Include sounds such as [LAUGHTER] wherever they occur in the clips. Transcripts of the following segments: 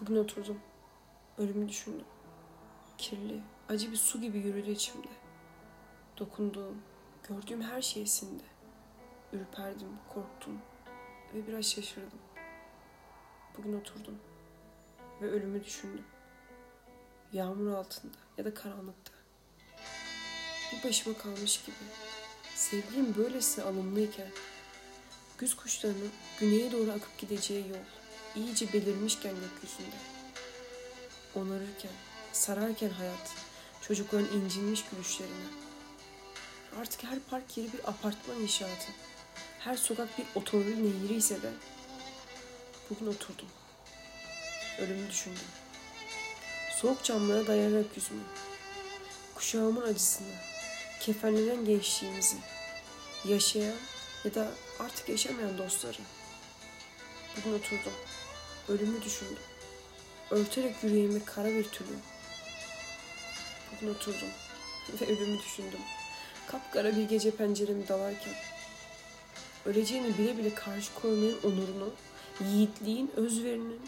Bugün oturdum. Ölümü düşündüm. Kirli, acı bir su gibi yürüdü içimde. Dokunduğum, gördüğüm her şey sindi. Ürperdim, korktum ve biraz şaşırdım. Bugün oturdum ve ölümü düşündüm. Yağmur altında ya da karanlıkta. Bir başıma kalmış gibi. Sevgilim böylesine alımlıyken, güz kuşlarının güneye doğru akıp gideceği yol iyice belirmişken gökyüzünde. Onarırken, sararken hayat, çocukların incinmiş gülüşlerine. Artık her park yeri bir apartman inşaatı. Her sokak bir otomobil nehri ise de bugün oturdum. Ölümü düşündüm. Soğuk camlara dayayarak yüzümü. Kuşağımın acısını, kefenlenen gençliğimizi, yaşayan ya da artık yaşamayan dostları. Bugün oturdum. Ölümü düşündüm. Örterek yüreğimi kara bir tülü. Bugün oturdum [LAUGHS] ve ölümü düşündüm. Kapkara bir gece penceremi dalarken. Öleceğini bile bile karşı koymayan onurunu, yiğitliğin, özverinin,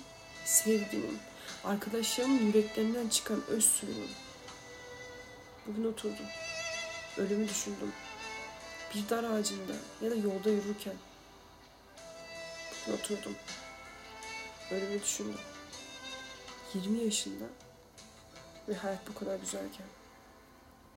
sevginin, arkadaşlarımın yüreklerinden çıkan öz suyunun. Bugün oturdum. Ölümü düşündüm. Bir dar ağacında ya da yolda yürürken. Bugün oturdum. Ölümü düşündüm. 20 yaşında ve hayat bu kadar güzelken.